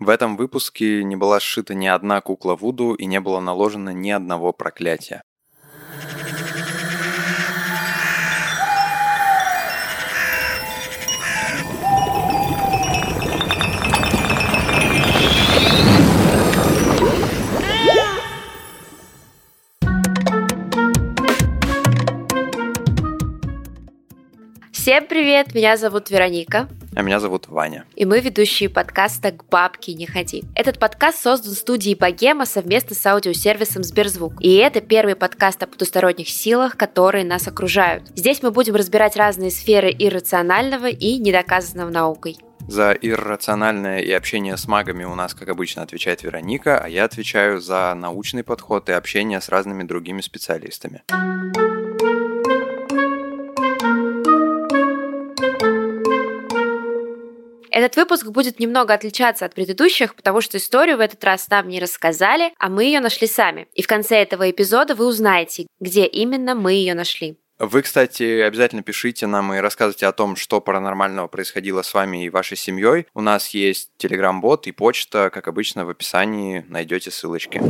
В этом выпуске не была сшита ни одна кукла Вуду и не было наложено ни одного проклятия. Всем привет, меня зовут Вероника. А меня зовут Ваня. И мы ведущие подкаста «К бабке не ходи». Этот подкаст создан студией Богема совместно с аудиосервисом Сберзвук. И это первый подкаст о потусторонних силах, которые нас окружают. Здесь мы будем разбирать разные сферы иррационального и недоказанного наукой. За иррациональное и общение с магами у нас, как обычно, отвечает Вероника, а я отвечаю за научный подход и общение с разными другими специалистами. Этот выпуск будет немного отличаться от предыдущих, потому что историю в этот раз нам не рассказали, а мы ее нашли сами. И в конце этого эпизода вы узнаете, где именно мы ее нашли. Вы, кстати, обязательно пишите нам и рассказывайте о том, что паранормального происходило с вами и вашей семьей. У нас есть телеграм-бот и почта, как обычно, в описании найдете ссылочки.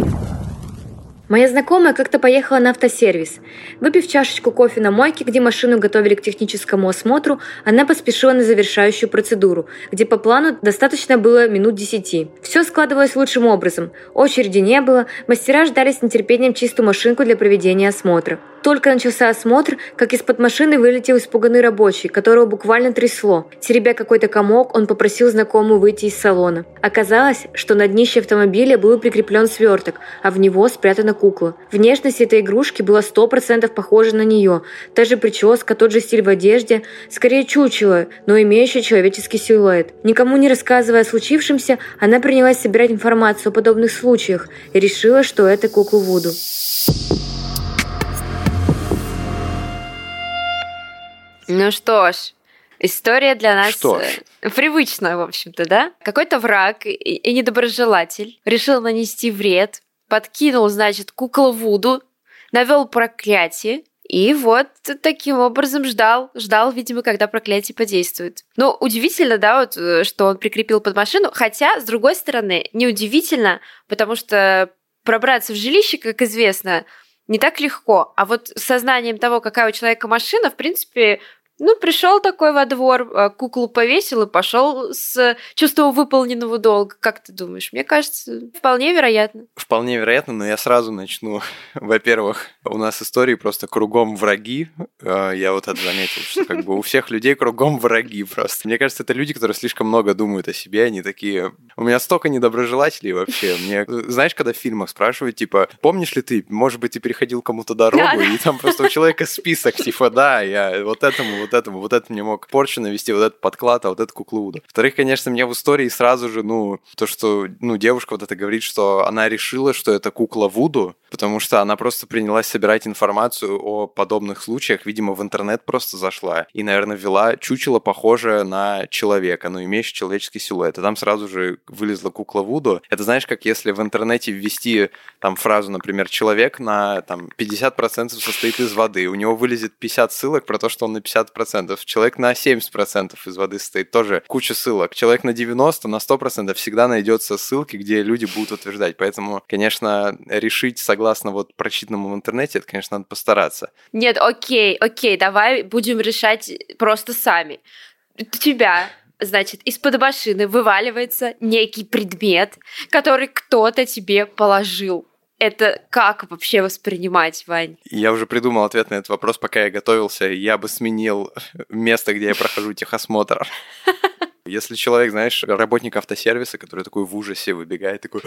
Моя знакомая как-то поехала на автосервис. Выпив чашечку кофе на мойке, где машину готовили к техническому осмотру, она поспешила на завершающую процедуру, где по плану достаточно было минут десяти. Все складывалось лучшим образом. Очереди не было, мастера ждали с нетерпением чистую машинку для проведения осмотра. Только начался осмотр, как из-под машины вылетел испуганный рабочий, которого буквально трясло. Теребя какой-то комок, он попросил знакомую выйти из салона. Оказалось, что на днище автомобиля был прикреплен сверток, а в него спрятана кукла. Внешность этой игрушки была сто процентов похожа на нее. Та же прическа, тот же стиль в одежде, скорее чучело, но имеющее человеческий силуэт. Никому не рассказывая о случившемся, она принялась собирать информацию о подобных случаях и решила, что это кукла Вуду. Ну что ж, история для нас Что э, привычная, в общем-то, да? Какой-то враг и недоброжелатель решил нанести вред, подкинул, значит, куклу Вуду, навел проклятие, и вот таким образом ждал, ждал, видимо, когда проклятие подействует. Ну, удивительно, да, вот, э, что он прикрепил под машину, хотя, с другой стороны, неудивительно, потому что пробраться в жилище, как известно, не так легко. А вот с сознанием того, какая у человека машина, в принципе, ну, пришел такой во двор, а, куклу повесил и пошел с чувством выполненного долга. Как ты думаешь? Мне кажется, вполне вероятно. Вполне вероятно, но я сразу начну. Во-первых, у нас истории просто кругом враги. А, Я вот это заметил, что как бы у всех людей кругом враги просто. Мне кажется, это люди, которые слишком много думают о себе, они такие... У меня столько недоброжелателей вообще. Мне... Знаешь, когда в фильмах спрашивают, типа, помнишь ли ты, может быть, ты переходил кому-то дорогу, и там просто у человека список, типа, да, я вот этому, вот этому, вот это мне мог порчу навести, вот этот подклад, а вот это куклу Вуду. Во-вторых, конечно, мне в истории сразу же, ну, то, что, ну, девушка вот это говорит, что она решила, что это кукла Вуду, потому что она просто принялась собирать информацию о подобных случаях, видимо, в интернет просто зашла и, наверное, ввела чучело, похожее на человека, но имеющее человеческий силуэт. И там сразу же вылезла кукла Вуду. Это знаешь, как если в интернете ввести там фразу, например, человек на там 50% состоит из воды, у него вылезет 50 ссылок про то, что он на 50%. Человек на 70% из воды состоит, тоже куча ссылок. Человек на 90, на 100% всегда найдется ссылки, где люди будут утверждать. Поэтому, конечно, решить согласно вот прочитанному в интернете, это, конечно, надо постараться. Нет, окей, окей, давай будем решать просто сами. У тебя, значит, из-под машины вываливается некий предмет, который кто-то тебе положил. Это как вообще воспринимать, Вань? Я уже придумал ответ на этот вопрос, пока я готовился. Я бы сменил место, где я прохожу техосмотр. Если человек, знаешь, работник автосервиса, который такой в ужасе выбегает, такой,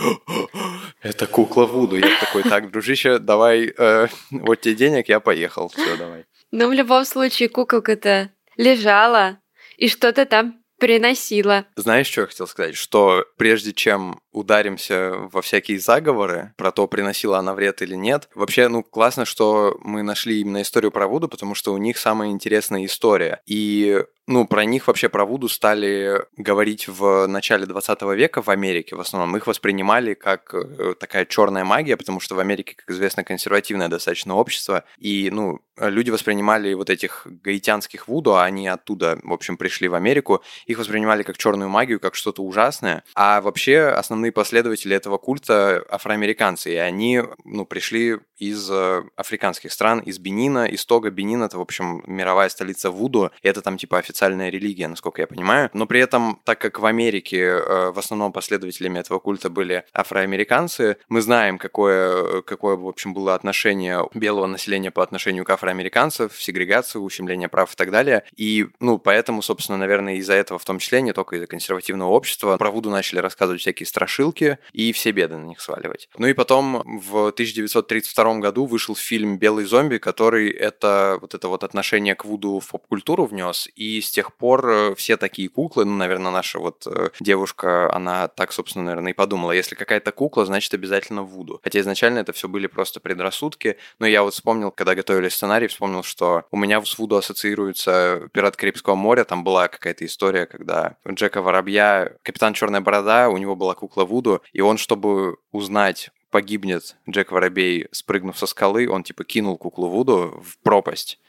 это кукла Вуду. Я такой, так, дружище, давай, э, вот тебе денег, я поехал. Все, давай. Ну, в любом случае, куколка-то лежала и что-то там приносила. Знаешь, что я хотел сказать? Что прежде чем ударимся во всякие заговоры про то, приносила она вред или нет, вообще, ну, классно, что мы нашли именно историю про Вуду, потому что у них самая интересная история. И ну, про них вообще, про Вуду стали говорить в начале 20 века в Америке в основном. Их воспринимали как э, такая черная магия, потому что в Америке, как известно, консервативное достаточно общество. И, ну, люди воспринимали вот этих гаитянских Вуду, а они оттуда, в общем, пришли в Америку. Их воспринимали как черную магию, как что-то ужасное. А вообще основные последователи этого культа афроамериканцы, и они, ну, пришли из э, африканских стран, из Бенина, из Тога. Бенин — это, в общем, мировая столица Вуду, и это там, типа, официальная религия, насколько я понимаю. Но при этом, так как в Америке э, в основном последователями этого культа были афроамериканцы, мы знаем, какое, какое в общем, было отношение белого населения по отношению к афроамериканцам, сегрегацию, ущемление прав и так далее. И, ну, поэтому, собственно, наверное, из-за этого в том числе, не только из-за консервативного общества, про Вуду начали рассказывать всякие страшилки и все беды на них сваливать. Ну и потом в 1932 году вышел фильм «Белый зомби», который это вот это вот отношение к Вуду в поп-культуру внес, и с тех пор э, все такие куклы, ну, наверное, наша вот э, девушка, она так, собственно, наверное, и подумала, если какая-то кукла, значит, обязательно Вуду. Хотя изначально это все были просто предрассудки, но я вот вспомнил, когда готовили сценарий, вспомнил, что у меня с Вуду ассоциируется «Пират Карибского моря», там была какая-то история, когда Джека Воробья, капитан Черная Борода, у него была кукла Вуду, и он, чтобы узнать, погибнет Джек Воробей, спрыгнув со скалы, он типа кинул куклу Вуду в пропасть.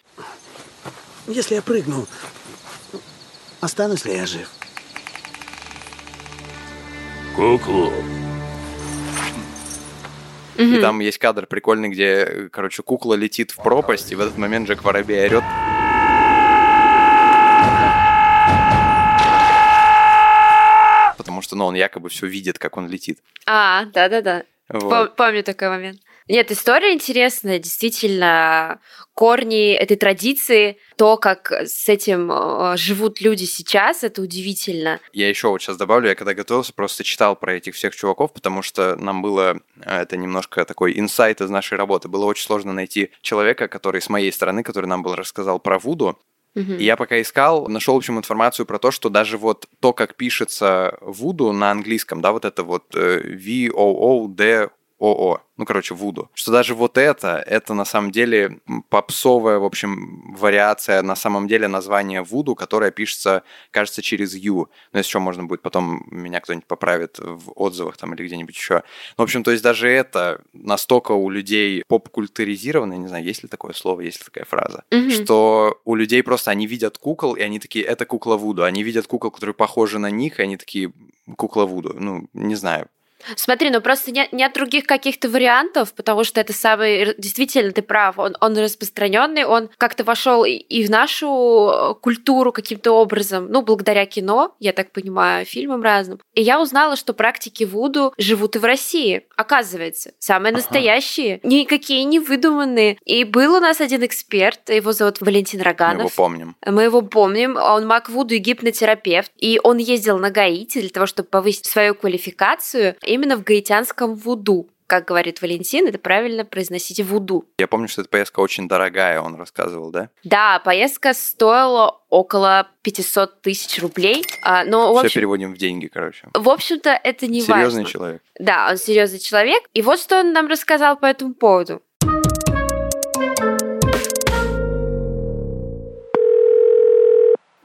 Если я прыгну, останусь ли я жив? Куклу. И там есть кадр прикольный, где, короче, кукла летит в пропасть, и в этот момент Джек Воробей орет. Что, ну, он якобы все видит, как он летит. А, да-да-да. Вот. Помню такой момент. Нет, история интересная, действительно, корни этой традиции, то, как с этим э, живут люди сейчас, это удивительно. Я еще вот сейчас добавлю, я когда готовился, просто читал про этих всех чуваков, потому что нам было, э, это немножко такой инсайт из нашей работы, было очень сложно найти человека, который с моей стороны, который нам был рассказал про Вуду, Мгм. И я пока искал, нашел, в общем, информацию про то, что даже вот то, как пишется Вуду на английском, да, вот это вот э, V-O-O-D-O-O, ну, короче, Вуду, что даже вот это, это на самом деле попсовая, в общем, вариация на самом деле названия Вуду, которое пишется, кажется, через Ю. Но если что, можно будет потом меня кто-нибудь поправит в отзывах там или где-нибудь еще. Ну, в общем, то есть даже это настолько у людей поп-культуризировано, не знаю, есть ли такое слово, есть ли такая фраза, Мгм. что у людей просто они видят кукол, и они такие, это кукла Вуду. Они видят кукол, которые похожи на них, и они такие, кукла Вуду. Ну, не знаю. Смотри, ну просто нет, нет других каких-то вариантов, потому что это самый, действительно, ты прав, он, он распространенный, он как-то вошел и, и в нашу э, культуру каким-то образом, ну, благодаря кино, я так понимаю, фильмам разным. И я узнала, что практики Вуду живут и в России, оказывается, самые Ага. настоящие, никакие не выдуманные. И был у нас один эксперт, его зовут Валентин Мы Роганов. его помним. Мы его помним, он маг Вуду и гипнотерапевт, и он ездил на Гаити для того, чтобы повысить свою квалификацию именно в гаитянском Вуду. Как говорит Валентин, это правильно произносить Вуду. Я помню, что эта поездка очень дорогая, он рассказывал, да? Да, поездка стоила около 500 тысяч рублей, а, но в Все общем, переводим в деньги, короче. в общем-то это не Серьезный важно. человек. Да, он серьезный человек. И вот что он нам рассказал по этому поводу.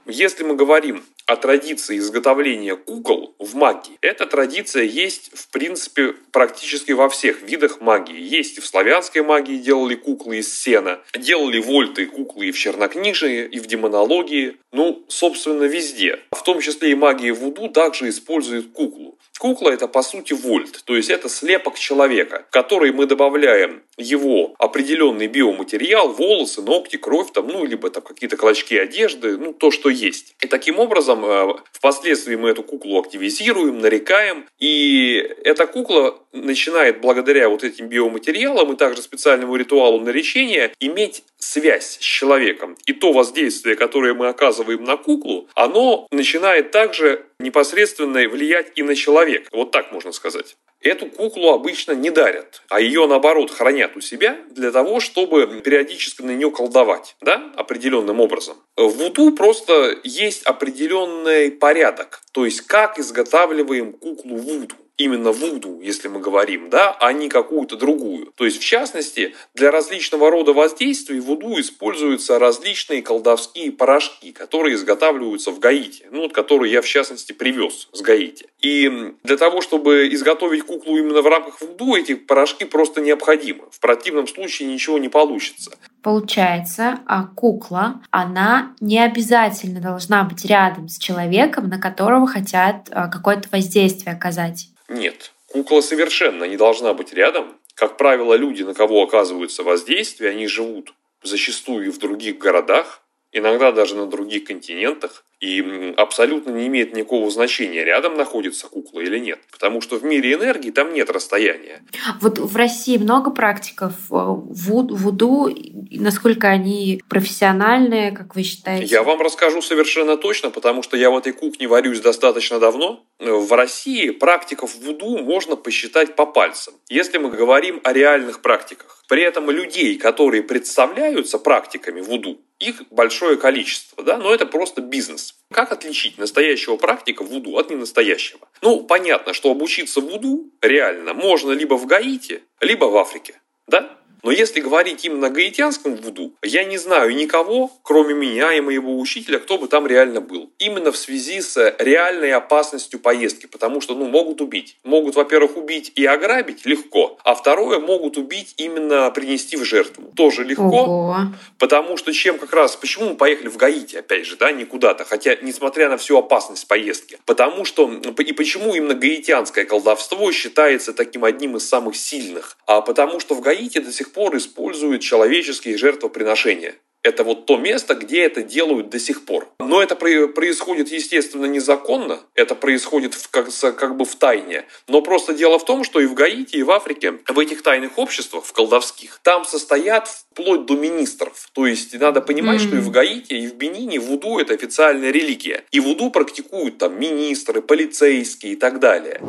Если мы говорим о традиции изготовления кукол в магии, эта традиция есть, в принципе, практически во всех видах магии. Есть и в славянской магии делали куклы из сена, делали вольты куклы и в чернокнижии, и в демонологии, ну, собственно, везде. В том числе и магия Вуду также использует куклу. Кукла это по сути вольт, то есть это слепок человека, в который мы добавляем его определенный биоматериал, волосы, ногти, кровь, там, ну, либо там какие-то клочки одежды, ну, то, что есть. И таким образом э, впоследствии мы эту куклу активизируем, нарекаем, и эта кукла начинает благодаря вот этим биоматериалам и также специальному ритуалу наречения иметь связь с человеком. И то воздействие, которое мы оказываем на куклу, оно начинает также непосредственно влиять и на человека. Вот так можно сказать. Эту куклу обычно не дарят, а ее наоборот хранят у себя для того, чтобы периодически на нее колдовать, да, определенным образом. В Вуду просто есть определенный порядок, то есть как изготавливаем куклу Вуду именно вуду, если мы говорим, да, а не какую-то другую. То есть, в частности, для различного рода воздействий вуду используются различные колдовские порошки, которые изготавливаются в Гаити, ну, вот которые я, в частности, привез с Гаити. И для того, чтобы изготовить куклу именно в рамках вуду, эти порошки просто необходимы. В противном случае ничего не получится. Получается, а кукла, она не обязательно должна быть рядом с человеком, на которого хотят а, какое-то воздействие оказать. Нет, кукла совершенно не должна быть рядом. Как правило, люди, на кого оказываются воздействие, они живут зачастую и в других городах, иногда даже на других континентах, и абсолютно не имеет никакого значения, рядом находится кукла или нет. Потому что в мире энергии там нет расстояния. Вот в России много практиков э, вуду, насколько они профессиональные, как вы считаете? Я вам расскажу совершенно точно, потому что я в этой кухне варюсь достаточно давно. В России практиков вуду можно посчитать по пальцам, если мы говорим о реальных практиках. При этом людей, которые представляются практиками вуду, их большое количество, да, но это просто бизнес. Как отличить настоящего практика вуду от ненастоящего? Ну, понятно, что обучиться вуду реально можно либо в Гаити, либо в Африке, да? Но если говорить именно о гаитянском вуду, я не знаю никого, кроме меня и моего учителя, кто бы там реально был. Именно в связи с реальной опасностью поездки, потому что, ну, могут убить. Могут, во-первых, убить и ограбить легко, а второе, могут убить именно принести в жертву. Тоже легко, Ого. потому что чем как раз, почему мы поехали в Гаити, опять же, да, не куда-то, хотя, несмотря на всю опасность поездки, потому что, и почему именно гаитянское колдовство считается таким одним из самых сильных, а потому что в Гаити до сих сих пор используют человеческие жертвоприношения. Это вот то место, где это делают до сих пор. Но это происходит, естественно, незаконно. Это происходит в, как, как бы в тайне. Но просто дело в том, что и в Гаити, и в Африке, в этих тайных обществах, в колдовских, там состоят вплоть до министров. То есть надо понимать, mm-hmm. что и в Гаити, и в Бенине вуду – это официальная религия. И вуду практикуют там министры, полицейские и так далее.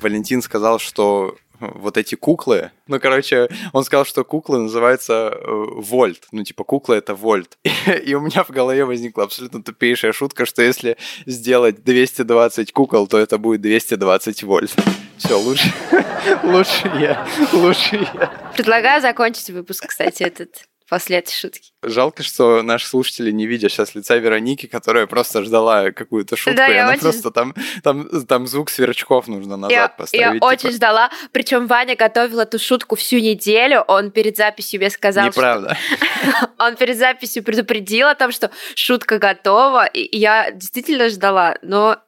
Валентин сказал, что вот эти куклы. Ну, короче, он сказал, что куклы называются э, вольт. Ну, типа, кукла — это вольт. И, у меня в голове возникла абсолютно тупейшая шутка, что если сделать 220 кукол, то это будет 220 вольт. Все, лучше, лучше я, лучше я. Предлагаю закончить выпуск, кстати, этот после этой шутки. Жалко, что наши слушатели не видят сейчас лица Вероники, которая просто ждала какую-то шутку, да, и она очень... просто там, там, там звук сверчков нужно назад я, поставить. Я типа... очень ждала, причем Ваня готовил эту шутку всю неделю, он перед записью мне сказал, Неправда. Что... он перед записью предупредил о том, что шутка готова, и я действительно ждала, но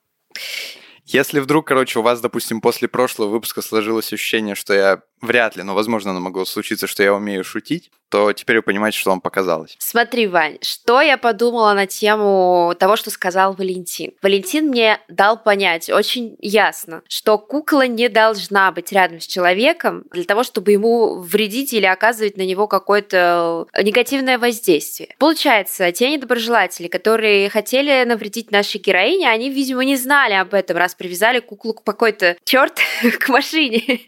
если вдруг, короче, у вас, допустим, после прошлого выпуска сложилось ощущение, что я вряд ли, но, возможно, оно могло случиться, что я умею шутить, то теперь вы понимаете, что вам показалось. Смотри, Вань, что я подумала на тему того, что сказал Валентин. Валентин мне дал понять очень ясно, что кукла не должна быть рядом с человеком для того, чтобы ему вредить или оказывать на него какое-то негативное воздействие. Получается, те недоброжелатели, которые хотели навредить нашей героине, они, видимо, не знали об этом, раз привязали куклу к какой-то черт к машине.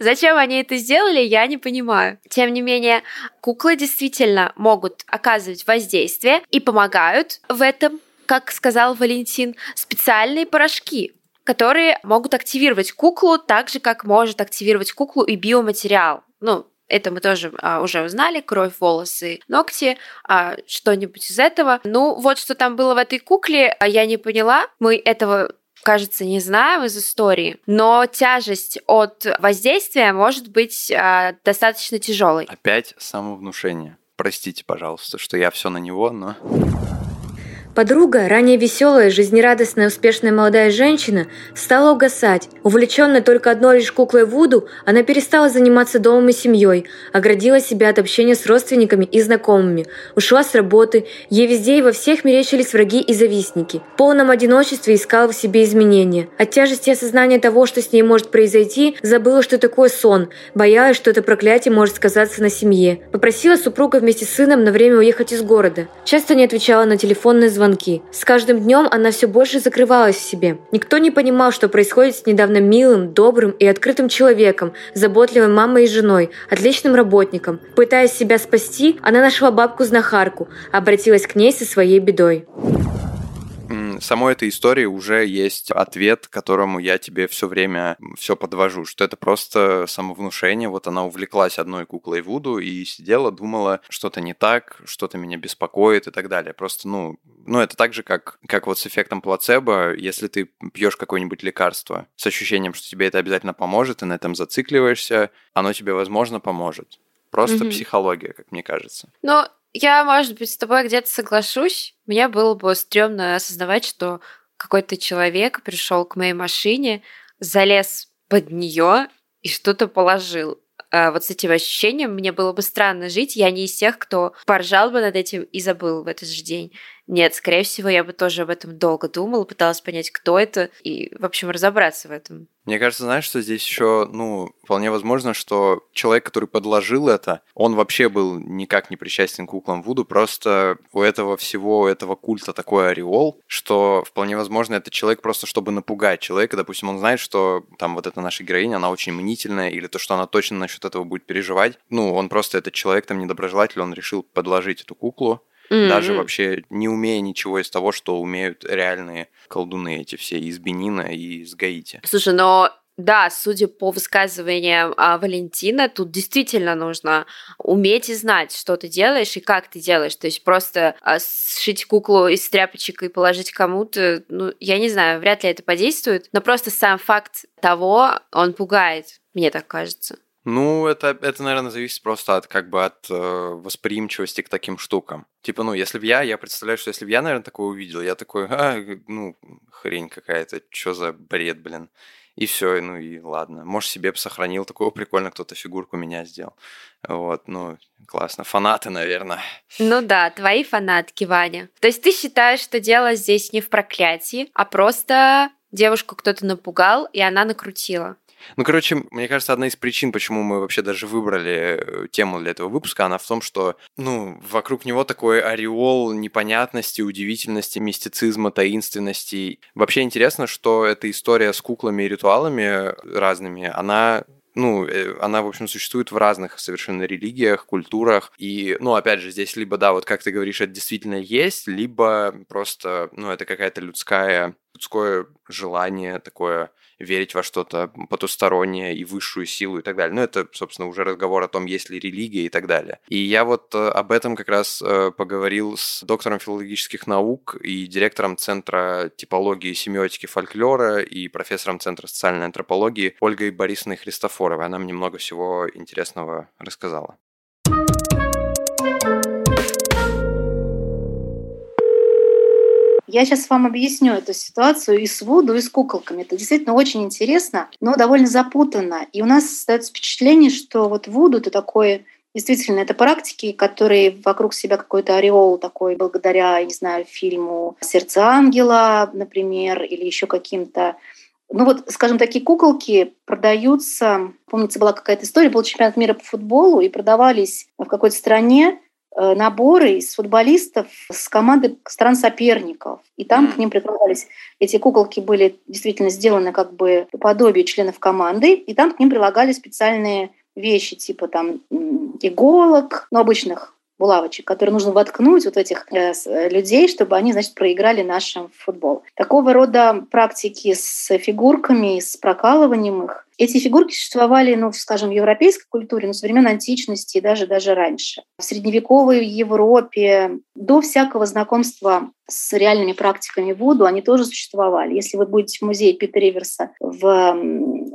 Зачем они это сделали, я не понимаю. Тем не менее, куклы действительно могут оказывать воздействие и помогают в этом, как сказал Валентин, специальные порошки, которые могут активировать куклу так же, как может активировать куклу и биоматериал. Ну, это мы тоже а, уже узнали. Кровь, волосы, ногти, а, что-нибудь из этого. Ну, вот что там было в этой кукле, а я не поняла. Мы этого кажется, не знаем из истории, но тяжесть от воздействия может быть э, достаточно тяжелой. Опять самовнушение. Простите, пожалуйста, что я все на него, но... Подруга, ранее веселая, жизнерадостная, успешная молодая женщина, стала угасать. Увлеченная только одной лишь куклой Вуду, она перестала заниматься домом и семьей, оградила себя от общения с родственниками и знакомыми, ушла с работы, ей везде и во всех мерещились враги и завистники. В полном одиночестве искала в себе изменения. От тяжести осознания того, что с ней может произойти, забыла, что такое сон, боялась, что это проклятие может сказаться на семье. Попросила супруга вместе с сыном на время уехать из города. Часто не отвечала на телефонные звонки звонки. С каждым днем она все больше закрывалась в себе. Никто не понимал, что происходит с недавно милым, добрым и открытым человеком, заботливой мамой и женой, отличным работником. Пытаясь себя спасти, она нашла бабку-знахарку, обратилась к ней со своей бедой самой этой истории уже есть ответ, которому я тебе все время все подвожу, что это просто самовнушение. Вот она увлеклась одной куклой Вуду и сидела, думала, что-то не так, что-то меня беспокоит и так далее. Просто, ну, ну это так же, как, как вот с эффектом плацебо, если ты пьешь какое-нибудь лекарство с ощущением, что тебе это обязательно поможет, и на этом зацикливаешься, оно тебе, возможно, поможет Просто Мгм. психология, как мне кажется. Но я, может быть, с тобой где-то соглашусь. Мне было бы стрёмно осознавать, что какой-то человек пришел к моей машине, залез под нее и что-то положил. А вот с этим ощущением мне было бы странно жить. Я не из тех, кто поржал бы над этим и забыл в этот же день. Нет, скорее всего, я бы тоже об этом долго думала, пыталась понять, кто это, и, в общем, разобраться в этом. Мне кажется, знаешь, что здесь еще, ну, вполне возможно, что человек, который подложил это, он вообще был никак не причастен к куклам Вуду, просто у этого всего, у этого культа такой ореол, что вполне возможно, это человек просто, чтобы напугать человека, допустим, он знает, что там вот эта наша героиня, она очень мнительная, или то, что она точно насчет этого будет переживать, ну, он просто, этот человек там недоброжелатель, он решил подложить эту куклу, даже М-м. вообще не умея ничего из того, что умеют реальные колдуны эти все из Бенина и из Гаити. Слушай, но да, судя по высказываниям а, Валентина, тут действительно нужно уметь и знать, что ты делаешь и как ты делаешь. То есть просто а, сшить куклу из тряпочек и положить кому-то, ну, я не знаю, вряд ли это подействует. Но просто сам факт того, он пугает, мне так кажется. Ну, это, это, наверное, зависит просто от как бы от э, восприимчивости к таким штукам. Типа, ну, если бы я, я представляю, что если бы я, наверное, такое увидел, я такой, а, ну, хрень какая-то, что за бред, блин. И все, ну и ладно. Может, себе бы сохранил такого прикольно, кто-то фигурку меня сделал. Вот, ну, классно. Фанаты, наверное. Ну да, твои фанатки, Ваня. То есть ты считаешь, что дело здесь не в проклятии, а просто девушку кто-то напугал, и она накрутила. Ну, короче, мне кажется, одна из причин, почему мы вообще даже выбрали э, тему для этого выпуска, она в том, что, ну, вокруг него такой ореол непонятности, удивительности, мистицизма, таинственности. Вообще интересно, что эта история с куклами и ритуалами разными, она ну, э, она, в общем, существует в разных совершенно религиях, культурах. И, ну, опять же, здесь либо, да, вот как ты говоришь, это действительно есть, либо просто, ну, это какая-то людская, людское желание такое верить во что-то потустороннее и высшую силу и так далее. Ну, это, собственно, уже разговор о том, есть ли религия и так далее. И я вот э, об этом как раз э, поговорил с доктором филологических наук и директором Центра типологии и семиотики фольклора и профессором Центра социальной антропологии Ольгой Борисовной Христофоровой. Она мне много всего интересного рассказала. Я сейчас вам объясню эту ситуацию и с Вуду, и с куколками. Это действительно очень интересно, но довольно запутанно. И у нас создается впечатление, что вот Вуду — это такой Действительно, это практики, которые вокруг себя какой-то ореол такой, благодаря, не знаю, фильму «Сердце ангела», например, или еще каким-то ну вот, скажем, такие куколки продаются. Помнится, была какая-то история, был чемпионат мира по футболу, и продавались в какой-то стране наборы из футболистов с команды стран соперников. И там к ним предлагались эти куколки были действительно сделаны как бы по подобию членов команды, и там к ним прилагались специальные вещи типа там иголок, ну, обычных булавочек, которые нужно воткнуть вот этих э, людей, чтобы они, значит, проиграли нашим футбол. Такого рода практики с фигурками, с прокалыванием их, эти фигурки существовали, ну, скажем, в европейской культуре, ну, со времен античности и даже, даже раньше. В средневековой Европе до всякого знакомства с реальными практиками Вуду они тоже существовали. Если вы будете в музее Питера Риверса в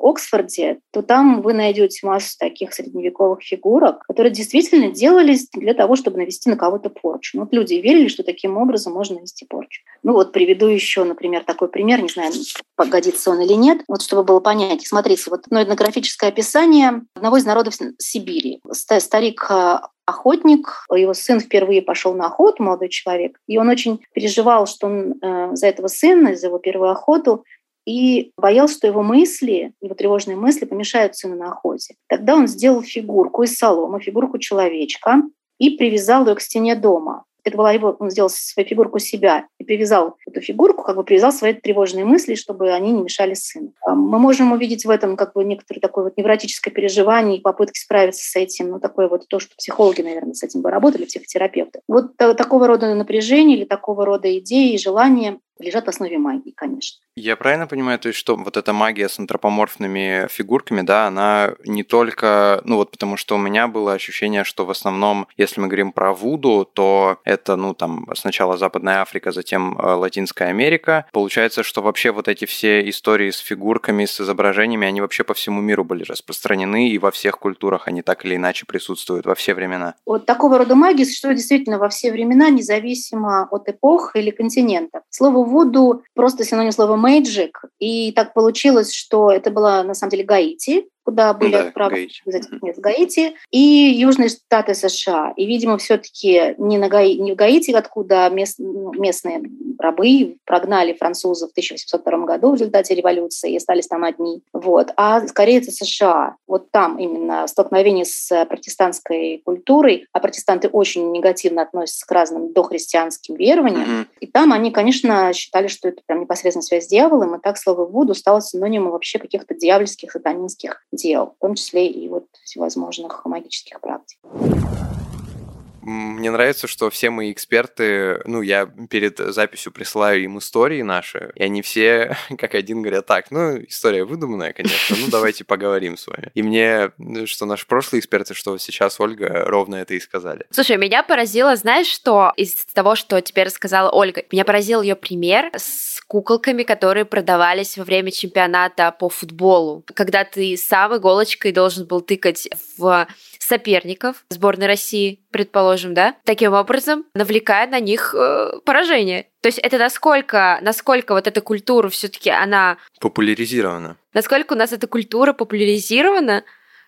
Оксфорде, то там вы найдете массу таких средневековых фигурок, которые действительно делались для того, чтобы навести на кого-то порчу. Ну, вот люди верили, что таким образом можно навести порчу. Ну вот приведу еще, например, такой пример, не знаю, погодится он или нет, вот чтобы было понять. Смотрите, вот ну, этнографическое описание одного из народов Сибири. Старик э, охотник, его сын впервые пошел на охоту, молодой человек, и он очень переживал, что он э, за этого сына, за его первую охоту, и боялся, что его мысли, его тревожные мысли помешают сыну на охоте. Тогда он сделал фигурку из соломы, фигурку человечка, и привязал ее к стене дома. Это была его, он сделал свою фигурку себя и привязал эту фигурку, как бы привязал свои тревожные мысли, чтобы они не мешали сыну. А Мы можем увидеть в этом как бы некоторое такое вот невротическое переживание и попытки справиться с этим, ну такое вот то, что психологи, наверное, с этим бы работали, психотерапевты. Вот такого рода напряжение или такого рода идеи и желания лежат в основе магии, конечно. Я правильно понимаю, то есть, что вот эта магия с антропоморфными фигурками, да, она не только, ну вот потому что у меня было ощущение, что в основном, если мы говорим про Вуду, то это, ну там, сначала Западная Африка, затем э, Латинская Америка. Получается, что вообще вот эти все истории с фигурками, с изображениями, они вообще по всему миру были распространены, и во всех культурах они так или иначе присутствуют во все времена. Вот такого рода магия существует действительно во все времена, независимо от эпох или континента. Слово «вуду» просто синоним слова Magic. И так получилось, что это была на самом деле Гаити, куда были да, отправлены нет, в Гаити, и Южные Штаты США. И, видимо, все-таки не, на Гаи, не в Гаити, откуда мест, ну, местные рабы прогнали французов в 1802 году в результате революции и остались там одни, вот, а скорее это США. Вот там именно столкновение с протестантской культурой, а протестанты очень негативно относятся к разным дохристианским верованиям, mm-hmm. и там они, конечно, считали, что это прям непосредственно связь с дьяволом, и так слово «вуду» стало синонимом вообще каких-то дьявольских, сатанинских дел, в том числе и вот всевозможных магических практик. Мне нравится, что все мои эксперты, ну, я перед записью присылаю им истории наши, и они все как один говорят, так, ну, история выдуманная, конечно, ну, давайте поговорим с вами. И мне, что наши прошлые эксперты, что сейчас Ольга, ровно это и сказали. Слушай, меня поразило, знаешь, что из того, что тебе рассказала Ольга, меня поразил ее пример с куколками, которые продавались во время чемпионата по футболу, когда ты сам иголочкой должен был тыкать в соперников сборной России, предположим, да, таким образом навлекая на них э, поражение. То есть это насколько, насколько вот эта культура все-таки она популяризирована. Насколько у нас эта культура популяризирована,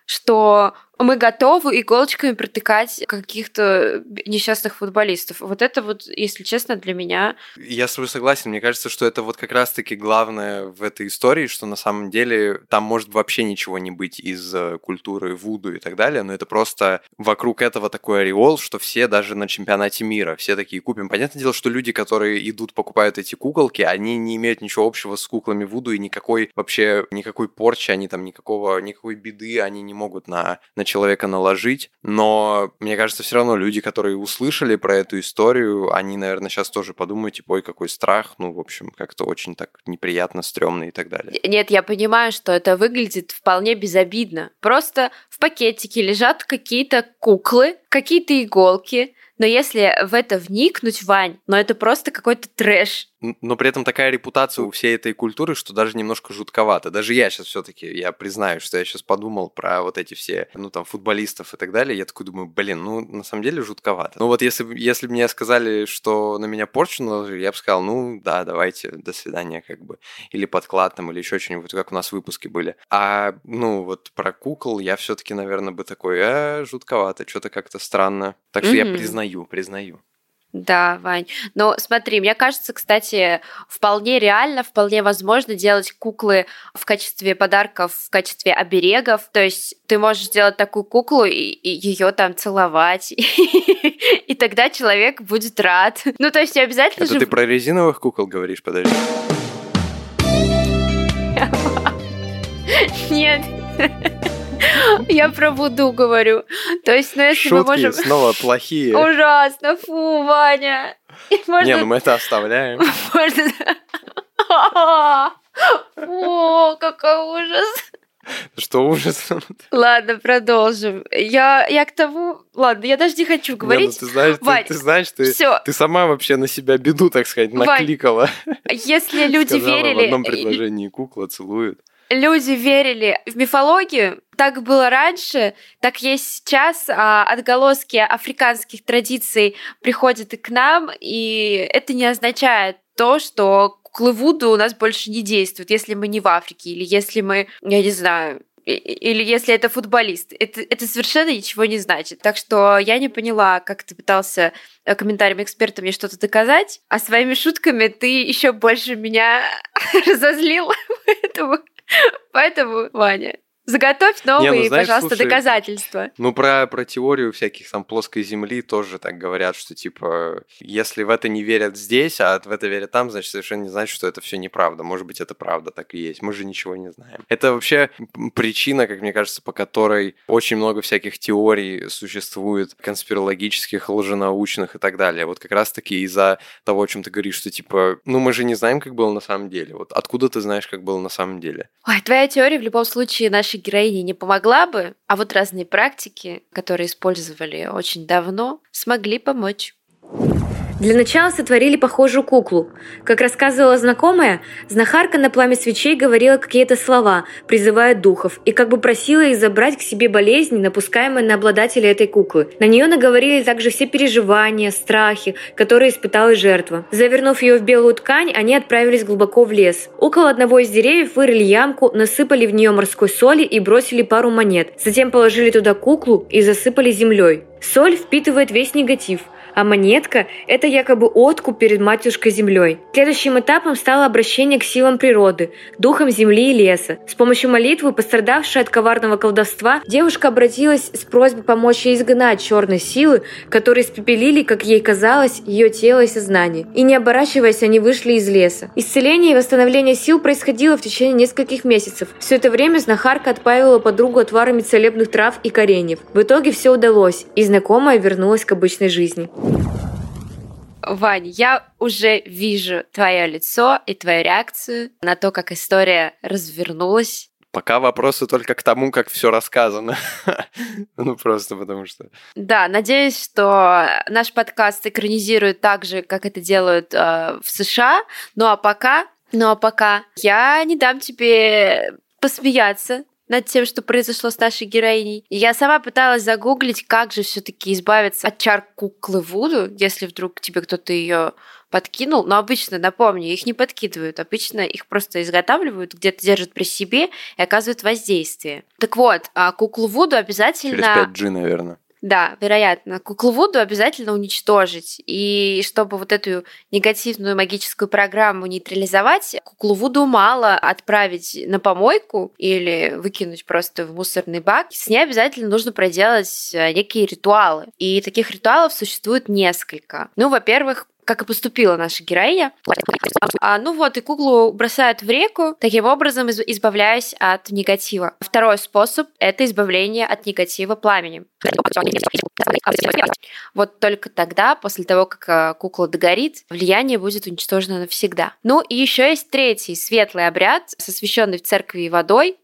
что мы готовы иголочками протыкать каких-то несчастных футболистов. Вот это вот, если честно, для меня... Я с тобой согласен. Мне кажется, что это вот как раз-таки главное в этой истории, что на самом деле там может вообще ничего не быть из э, культуры Вуду и так далее, но это просто вокруг этого такой ореол, что все даже на чемпионате мира, все такие купим. Понятное дело, что люди, которые идут, покупают эти куколки, они не имеют ничего общего с куклами Вуду и никакой вообще, никакой порчи, они там никакого, никакой беды они не могут на, на человека наложить, но мне кажется, все равно люди, которые услышали про эту историю, они, наверное, сейчас тоже подумают, типа, ой, какой страх, ну, в общем, как-то очень так неприятно, стрёмно и так далее. Нет, я понимаю, что это выглядит вполне безобидно. Просто пакетике лежат какие-то куклы, какие-то иголки, но если в это вникнуть, Вань, ну это просто какой-то трэш но при этом такая репутация у всей этой культуры, что даже немножко жутковато. Даже я сейчас все-таки, я признаю, что я сейчас подумал про вот эти все, ну там, футболистов и так далее, я такой думаю, блин, ну на самом деле жутковато. Ну вот если, если бы мне сказали, что на меня порчу я бы сказал, ну да, давайте, до свидания, как бы. Или подклад там, или еще что-нибудь, как у нас выпуски были. А, ну вот про кукол я все-таки, наверное, бы такой, э, жутковато, что-то как-то странно. Так что mm-hmm. я признаю, признаю. Да, Вань. Но смотри, мне кажется, кстати, вполне реально, вполне возможно делать куклы в качестве подарков, в качестве оберегов. То есть ты можешь сделать такую куклу и, и ее там целовать, и тогда человек будет рад. Ну, то есть не обязательно Это ты про резиновых кукол говоришь, подожди. Нет. Я про Вуду говорю. То есть, ну если Шутки мы можем... снова плохие. Ужасно, фу, Ваня. Можно... Не, ну мы это оставляем. Можно... О, какой ужас. Что ужас? Ладно, продолжим. Я, я к тому... Ладно, я даже не хочу говорить. Не, ну, ты знаешь, Вань, ты, ты знаешь, ты, всё. ты сама вообще на себя беду, так сказать, накликала. Вань, если люди верили... в одном предложении кукла целует люди верили в мифологию, так было раньше, так есть сейчас, а отголоски африканских традиций приходят и к нам, и это не означает то, что куклы Вуду у нас больше не действуют, если мы не в Африке, или если мы, я не знаю, или если это футболист. Это, это совершенно ничего не значит. Так что я не поняла, как ты пытался э, комментарием эксперта мне что-то доказать, а своими шутками ты еще больше меня разозлил. Поэтому Поэтому, Ваня, Заготовь новые, Не, ну, знаешь, пожалуйста, слушай, доказательства. Ну, про, про теорию всяких там плоской земли тоже так говорят, что типа, если в это не верят здесь, а в это верят там, значит, совершенно не значит, что это все неправда. Может быть, это правда так и есть. Мы же ничего не знаем. Это вообще причина, как мне кажется, по которой очень много всяких теорий существует, конспирологических, лженаучных и так далее. Вот как раз-таки из-за того, о чем ты говоришь, что типа, ну мы же не знаем, как было на самом деле. Вот откуда ты знаешь, как было на самом деле? Ой, твоя теория в любом случае нашей героине не помогла бы, а вот разные практики, которые использовали очень давно, смогли помочь. Для начала сотворили похожую куклу. Как рассказывала знакомая, знахарка на пламя свечей говорила какие-то слова, призывая духов, и как бы просила их забрать к себе болезни, напускаемые на обладателя этой куклы. На нее наговорили также все переживания, страхи, которые испытала жертва. Завернув ее в белую ткань, они отправились глубоко в лес. Около одного из деревьев вырыли ямку, насыпали в нее морской соли и бросили пару монет. Затем положили туда куклу и засыпали землей. Соль впитывает весь негатив – а монетка – это якобы откуп перед матушкой землей. Следующим этапом стало обращение к силам природы, духам земли и леса. С помощью молитвы, пострадавшей от коварного колдовства, девушка обратилась с просьбой помочь ей изгнать черные силы, которые испепелили, как ей казалось, ее тело и сознание. И не оборачиваясь, они вышли из леса. Исцеление и восстановление сил происходило в течение нескольких месяцев. Все это время знахарка отпаивала подругу отварами целебных трав и кореньев. В итоге все удалось, и знакомая вернулась к обычной жизни. Вань, я уже вижу твое лицо и твою реакцию на то, как история развернулась. Пока вопросы только к тому, как все рассказано. ну, просто потому что... Да, надеюсь, что наш подкаст экранизирует так же, как это делают э, в США. Ну а пока, ну а пока я не дам тебе посмеяться над тем, что произошло с нашей героиней. И я сама пыталась загуглить, как же все-таки избавиться от чар куклы Вуду, если вдруг тебе кто-то ее подкинул. Но обычно, напомню, их не подкидывают. Обычно их просто изготавливают, где-то держат при себе и оказывают воздействие. Так вот, а куклу Вуду обязательно... Через 5G, наверное. Да, вероятно. Куклу Вуду обязательно уничтожить. И чтобы вот эту негативную магическую программу нейтрализовать, куклу Вуду мало отправить на помойку или выкинуть просто в мусорный бак. С ней обязательно нужно проделать э, некие ритуалы. И таких ритуалов существует несколько. Ну, во-первых, как и поступила наша героиня. А, ну вот, и куклу бросают в реку, таким образом избавляясь от негатива. Второй способ – это избавление от негатива пламенем. Вот только тогда, после того, как а, кукла догорит, влияние будет уничтожено навсегда. Ну и еще есть третий светлый обряд, освященный в церкви водой.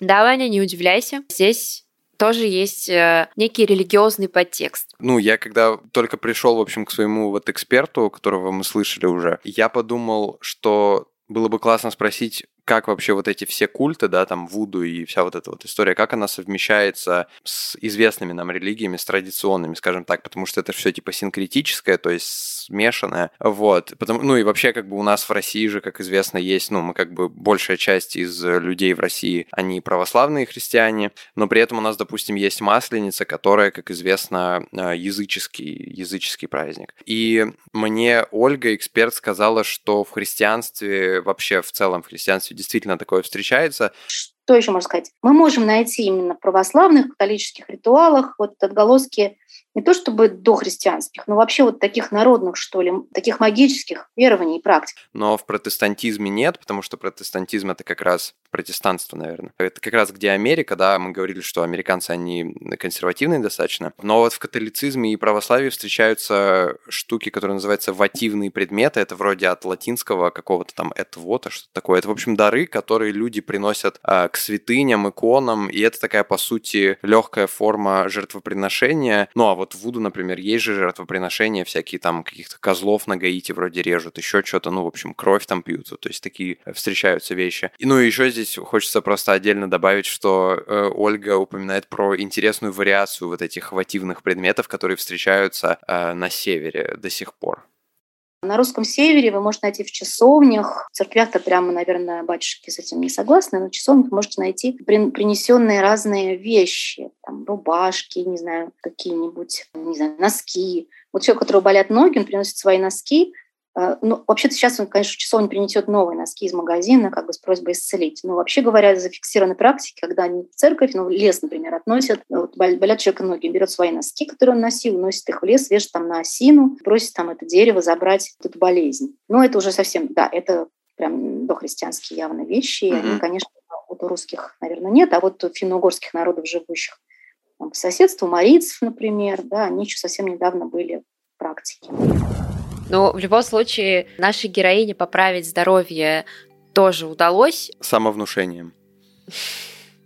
Да, Ваня, не удивляйся. Здесь тоже есть э, некий религиозный подтекст. Ну, я когда только пришел, в общем, к своему вот эксперту, которого мы слышали уже, я подумал, что было бы классно спросить, как вообще вот эти все культы, да, там Вуду и вся вот эта вот история, как она совмещается с известными нам религиями, с традиционными, скажем так, потому что это все типа синкретическое, то есть смешанное, вот, потому, ну и вообще как бы у нас в России же, как известно, есть, ну, мы как бы большая часть из людей в России, они православные христиане, но при этом у нас, допустим, есть Масленица, которая, как известно, э, языческий, языческий праздник. И мне Ольга, эксперт, сказала, что в христианстве, вообще в целом в христианстве действительно такое встречается. Что еще можно сказать? Мы можем найти именно в православных католических ритуалах вот отголоски не то чтобы дохристианских, но вообще вот таких народных, что ли, таких магических верований и практик. Но в протестантизме нет, потому что протестантизм это как раз протестанство, наверное. Это как раз где Америка, да, мы говорили, что американцы, они консервативные достаточно. Но вот в католицизме и православии встречаются штуки, которые называются вативные предметы. Это вроде от латинского какого-то там этвота, что-то такое. Это, в общем, дары, которые люди приносят э, к святыням, иконам, и это такая, по сути, легкая форма жертвоприношения. Ну, а вот в Вуду, например, есть же жертвоприношения, всякие там каких-то козлов на Гаити вроде режут, еще что-то, ну, в общем, кровь там пьют, то есть такие встречаются вещи. И, ну, и еще здесь хочется просто отдельно добавить, что э, Ольга упоминает про интересную вариацию вот этих хвативных предметов, которые встречаются э, на севере до сих пор. На русском севере вы можете найти в часовнях, в церквях-то прямо, наверное, батюшки с этим не согласны, но в часовнях можете найти принесенные разные вещи, там, рубашки, не знаю, какие-нибудь, не знаю, носки. Вот человек, у которого болят ноги, он приносит свои носки, ну, вообще-то сейчас он, конечно, часовня принесет новые носки из магазина, как бы с просьбой исцелить. Но вообще говоря, зафиксированы практики, когда они в церковь, ну, лес, например, относят, ну, вот болят человека ноги, берет свои носки, которые он носил, носит их в лес, вешает там на осину, просит там это дерево забрать эту болезнь. Но это уже совсем, да, это прям дохристианские явно вещи. Mm-hmm. Они, конечно, вот у русских, наверное, нет, а вот у финно-угорских народов, живущих там, по соседству, марийцев, например, да, они еще совсем недавно были в практике. Но в любом случае нашей героине поправить здоровье тоже удалось. Самовнушением.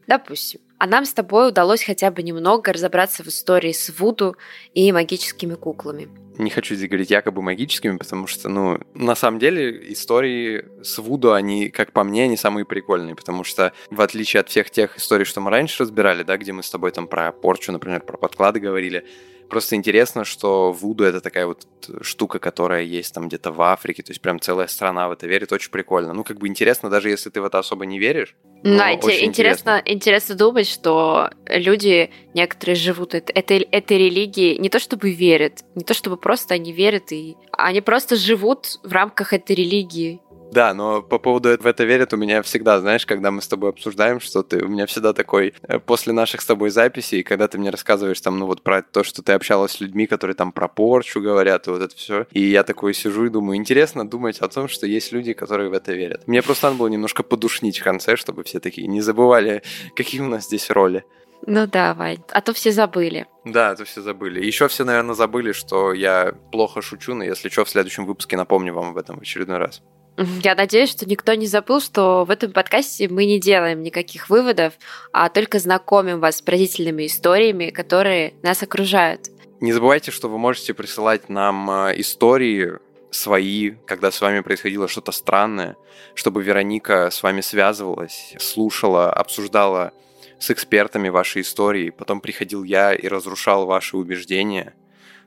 Допустим. А нам с тобой удалось хотя бы немного разобраться в истории с Вуду и магическими куклами. Не хочу здесь говорить якобы магическими, потому что, ну, на самом деле истории с Вуду, они, как по мне, они самые прикольные, потому что, в отличие от всех тех историй, что мы раньше разбирали, да, где мы с тобой там про порчу, например, про подклады говорили, Просто интересно, что Вуду это такая вот штука, которая есть там где-то в Африке, то есть прям целая страна в это верит, очень прикольно. Ну, как бы интересно, даже если ты в это особо не веришь. Да, интересно, интересно, интересно думать, что люди некоторые живут этой, этой религии не то чтобы верят, не то чтобы просто они верят, и они просто живут в рамках этой религии. Да, но по поводу в это верят у меня всегда, знаешь, когда мы с тобой обсуждаем что-то, у меня всегда такой, э, после наших с тобой записей, когда ты мне рассказываешь там, ну вот про то, что ты общалась с людьми, которые там про порчу говорят, и вот это все, и я такой сижу и думаю, интересно думать о том, что есть люди, которые в это верят. Мне просто надо было немножко подушнить в конце, чтобы все такие не забывали, какие у нас здесь роли. Ну да, Вань, а то все забыли. Да, а то все забыли. Еще все, наверное, забыли, что я плохо шучу, но если что, в следующем выпуске напомню вам об этом в очередной раз. Я надеюсь, что никто не забыл, что в этом подкасте мы не делаем никаких выводов, а только знакомим вас с поразительными историями, которые нас окружают. Не забывайте, что вы можете присылать нам э, истории свои, когда с вами происходило что-то странное, чтобы Вероника с вами связывалась, слушала, обсуждала с экспертами ваши истории. Потом приходил я и разрушал ваши убеждения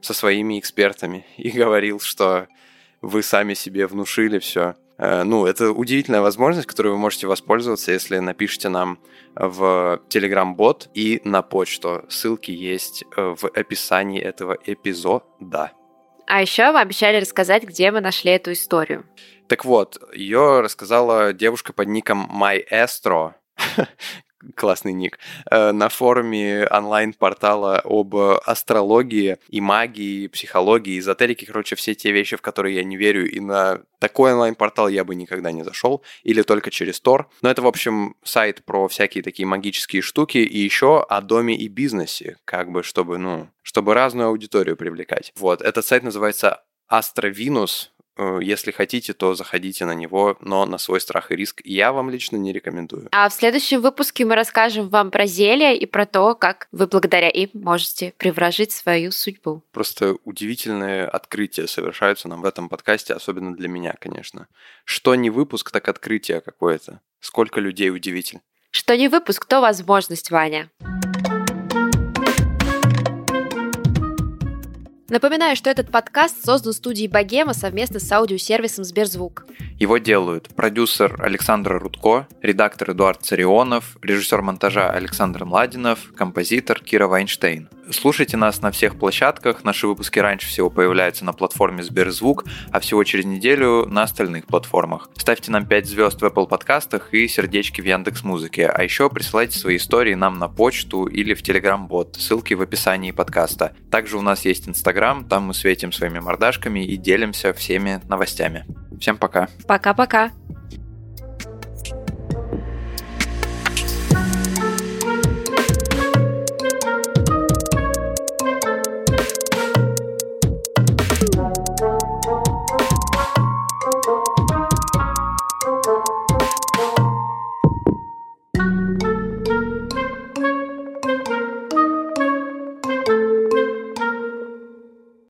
со своими экспертами и говорил, что вы сами себе внушили все. Э, ну, это удивительная возможность, которой вы можете воспользоваться, если напишите нам в Telegram-бот и на почту. Ссылки есть э, в описании этого эпизода. А еще вы обещали рассказать, где мы нашли эту историю. Так вот, ее рассказала девушка под ником Maestro, классный ник, э, на форуме онлайн-портала об астрологии и магии, психологии, эзотерике, короче, все те вещи, в которые я не верю, и на такой онлайн-портал я бы никогда не зашел, или только через Тор. Но это, в общем, сайт про всякие такие магические штуки, и еще о доме и бизнесе, как бы, чтобы, ну, чтобы разную аудиторию привлекать. Вот, этот сайт называется Э, если хотите, то заходите на него, но на свой страх и риск я вам лично не рекомендую. А в следующем выпуске мы расскажем вам про зелья и про то, как вы благодаря им можете приворожить свою судьбу. Просто удивительные открытия совершаются нам в этом подкасте, особенно для меня, конечно. Что не выпуск, так открытие какое-то. Сколько людей удивительно. Что не выпуск, то возможность, Ваня. Напоминаю, что этот подкаст создан студией Богема совместно с аудиосервисом Сберзвук. Его делают продюсер Александр Рудко, редактор Эдуард Царионов, режиссер монтажа Александр Младинов, композитор Кира Вайнштейн. Слушайте нас на всех площадках. Наши выпуски раньше всего появляются на платформе Сберзвук, а всего через неделю на остальных платформах. Ставьте нам 5 звезд в Apple подкастах и сердечки в Яндекс Музыке. А еще присылайте свои истории нам на почту или в Telegram-бот. Ссылки в описании подкаста. Также у нас есть Инстаграм, там мы светим своими мордашками и делимся всеми новостями. Всем пока. Пока-пока.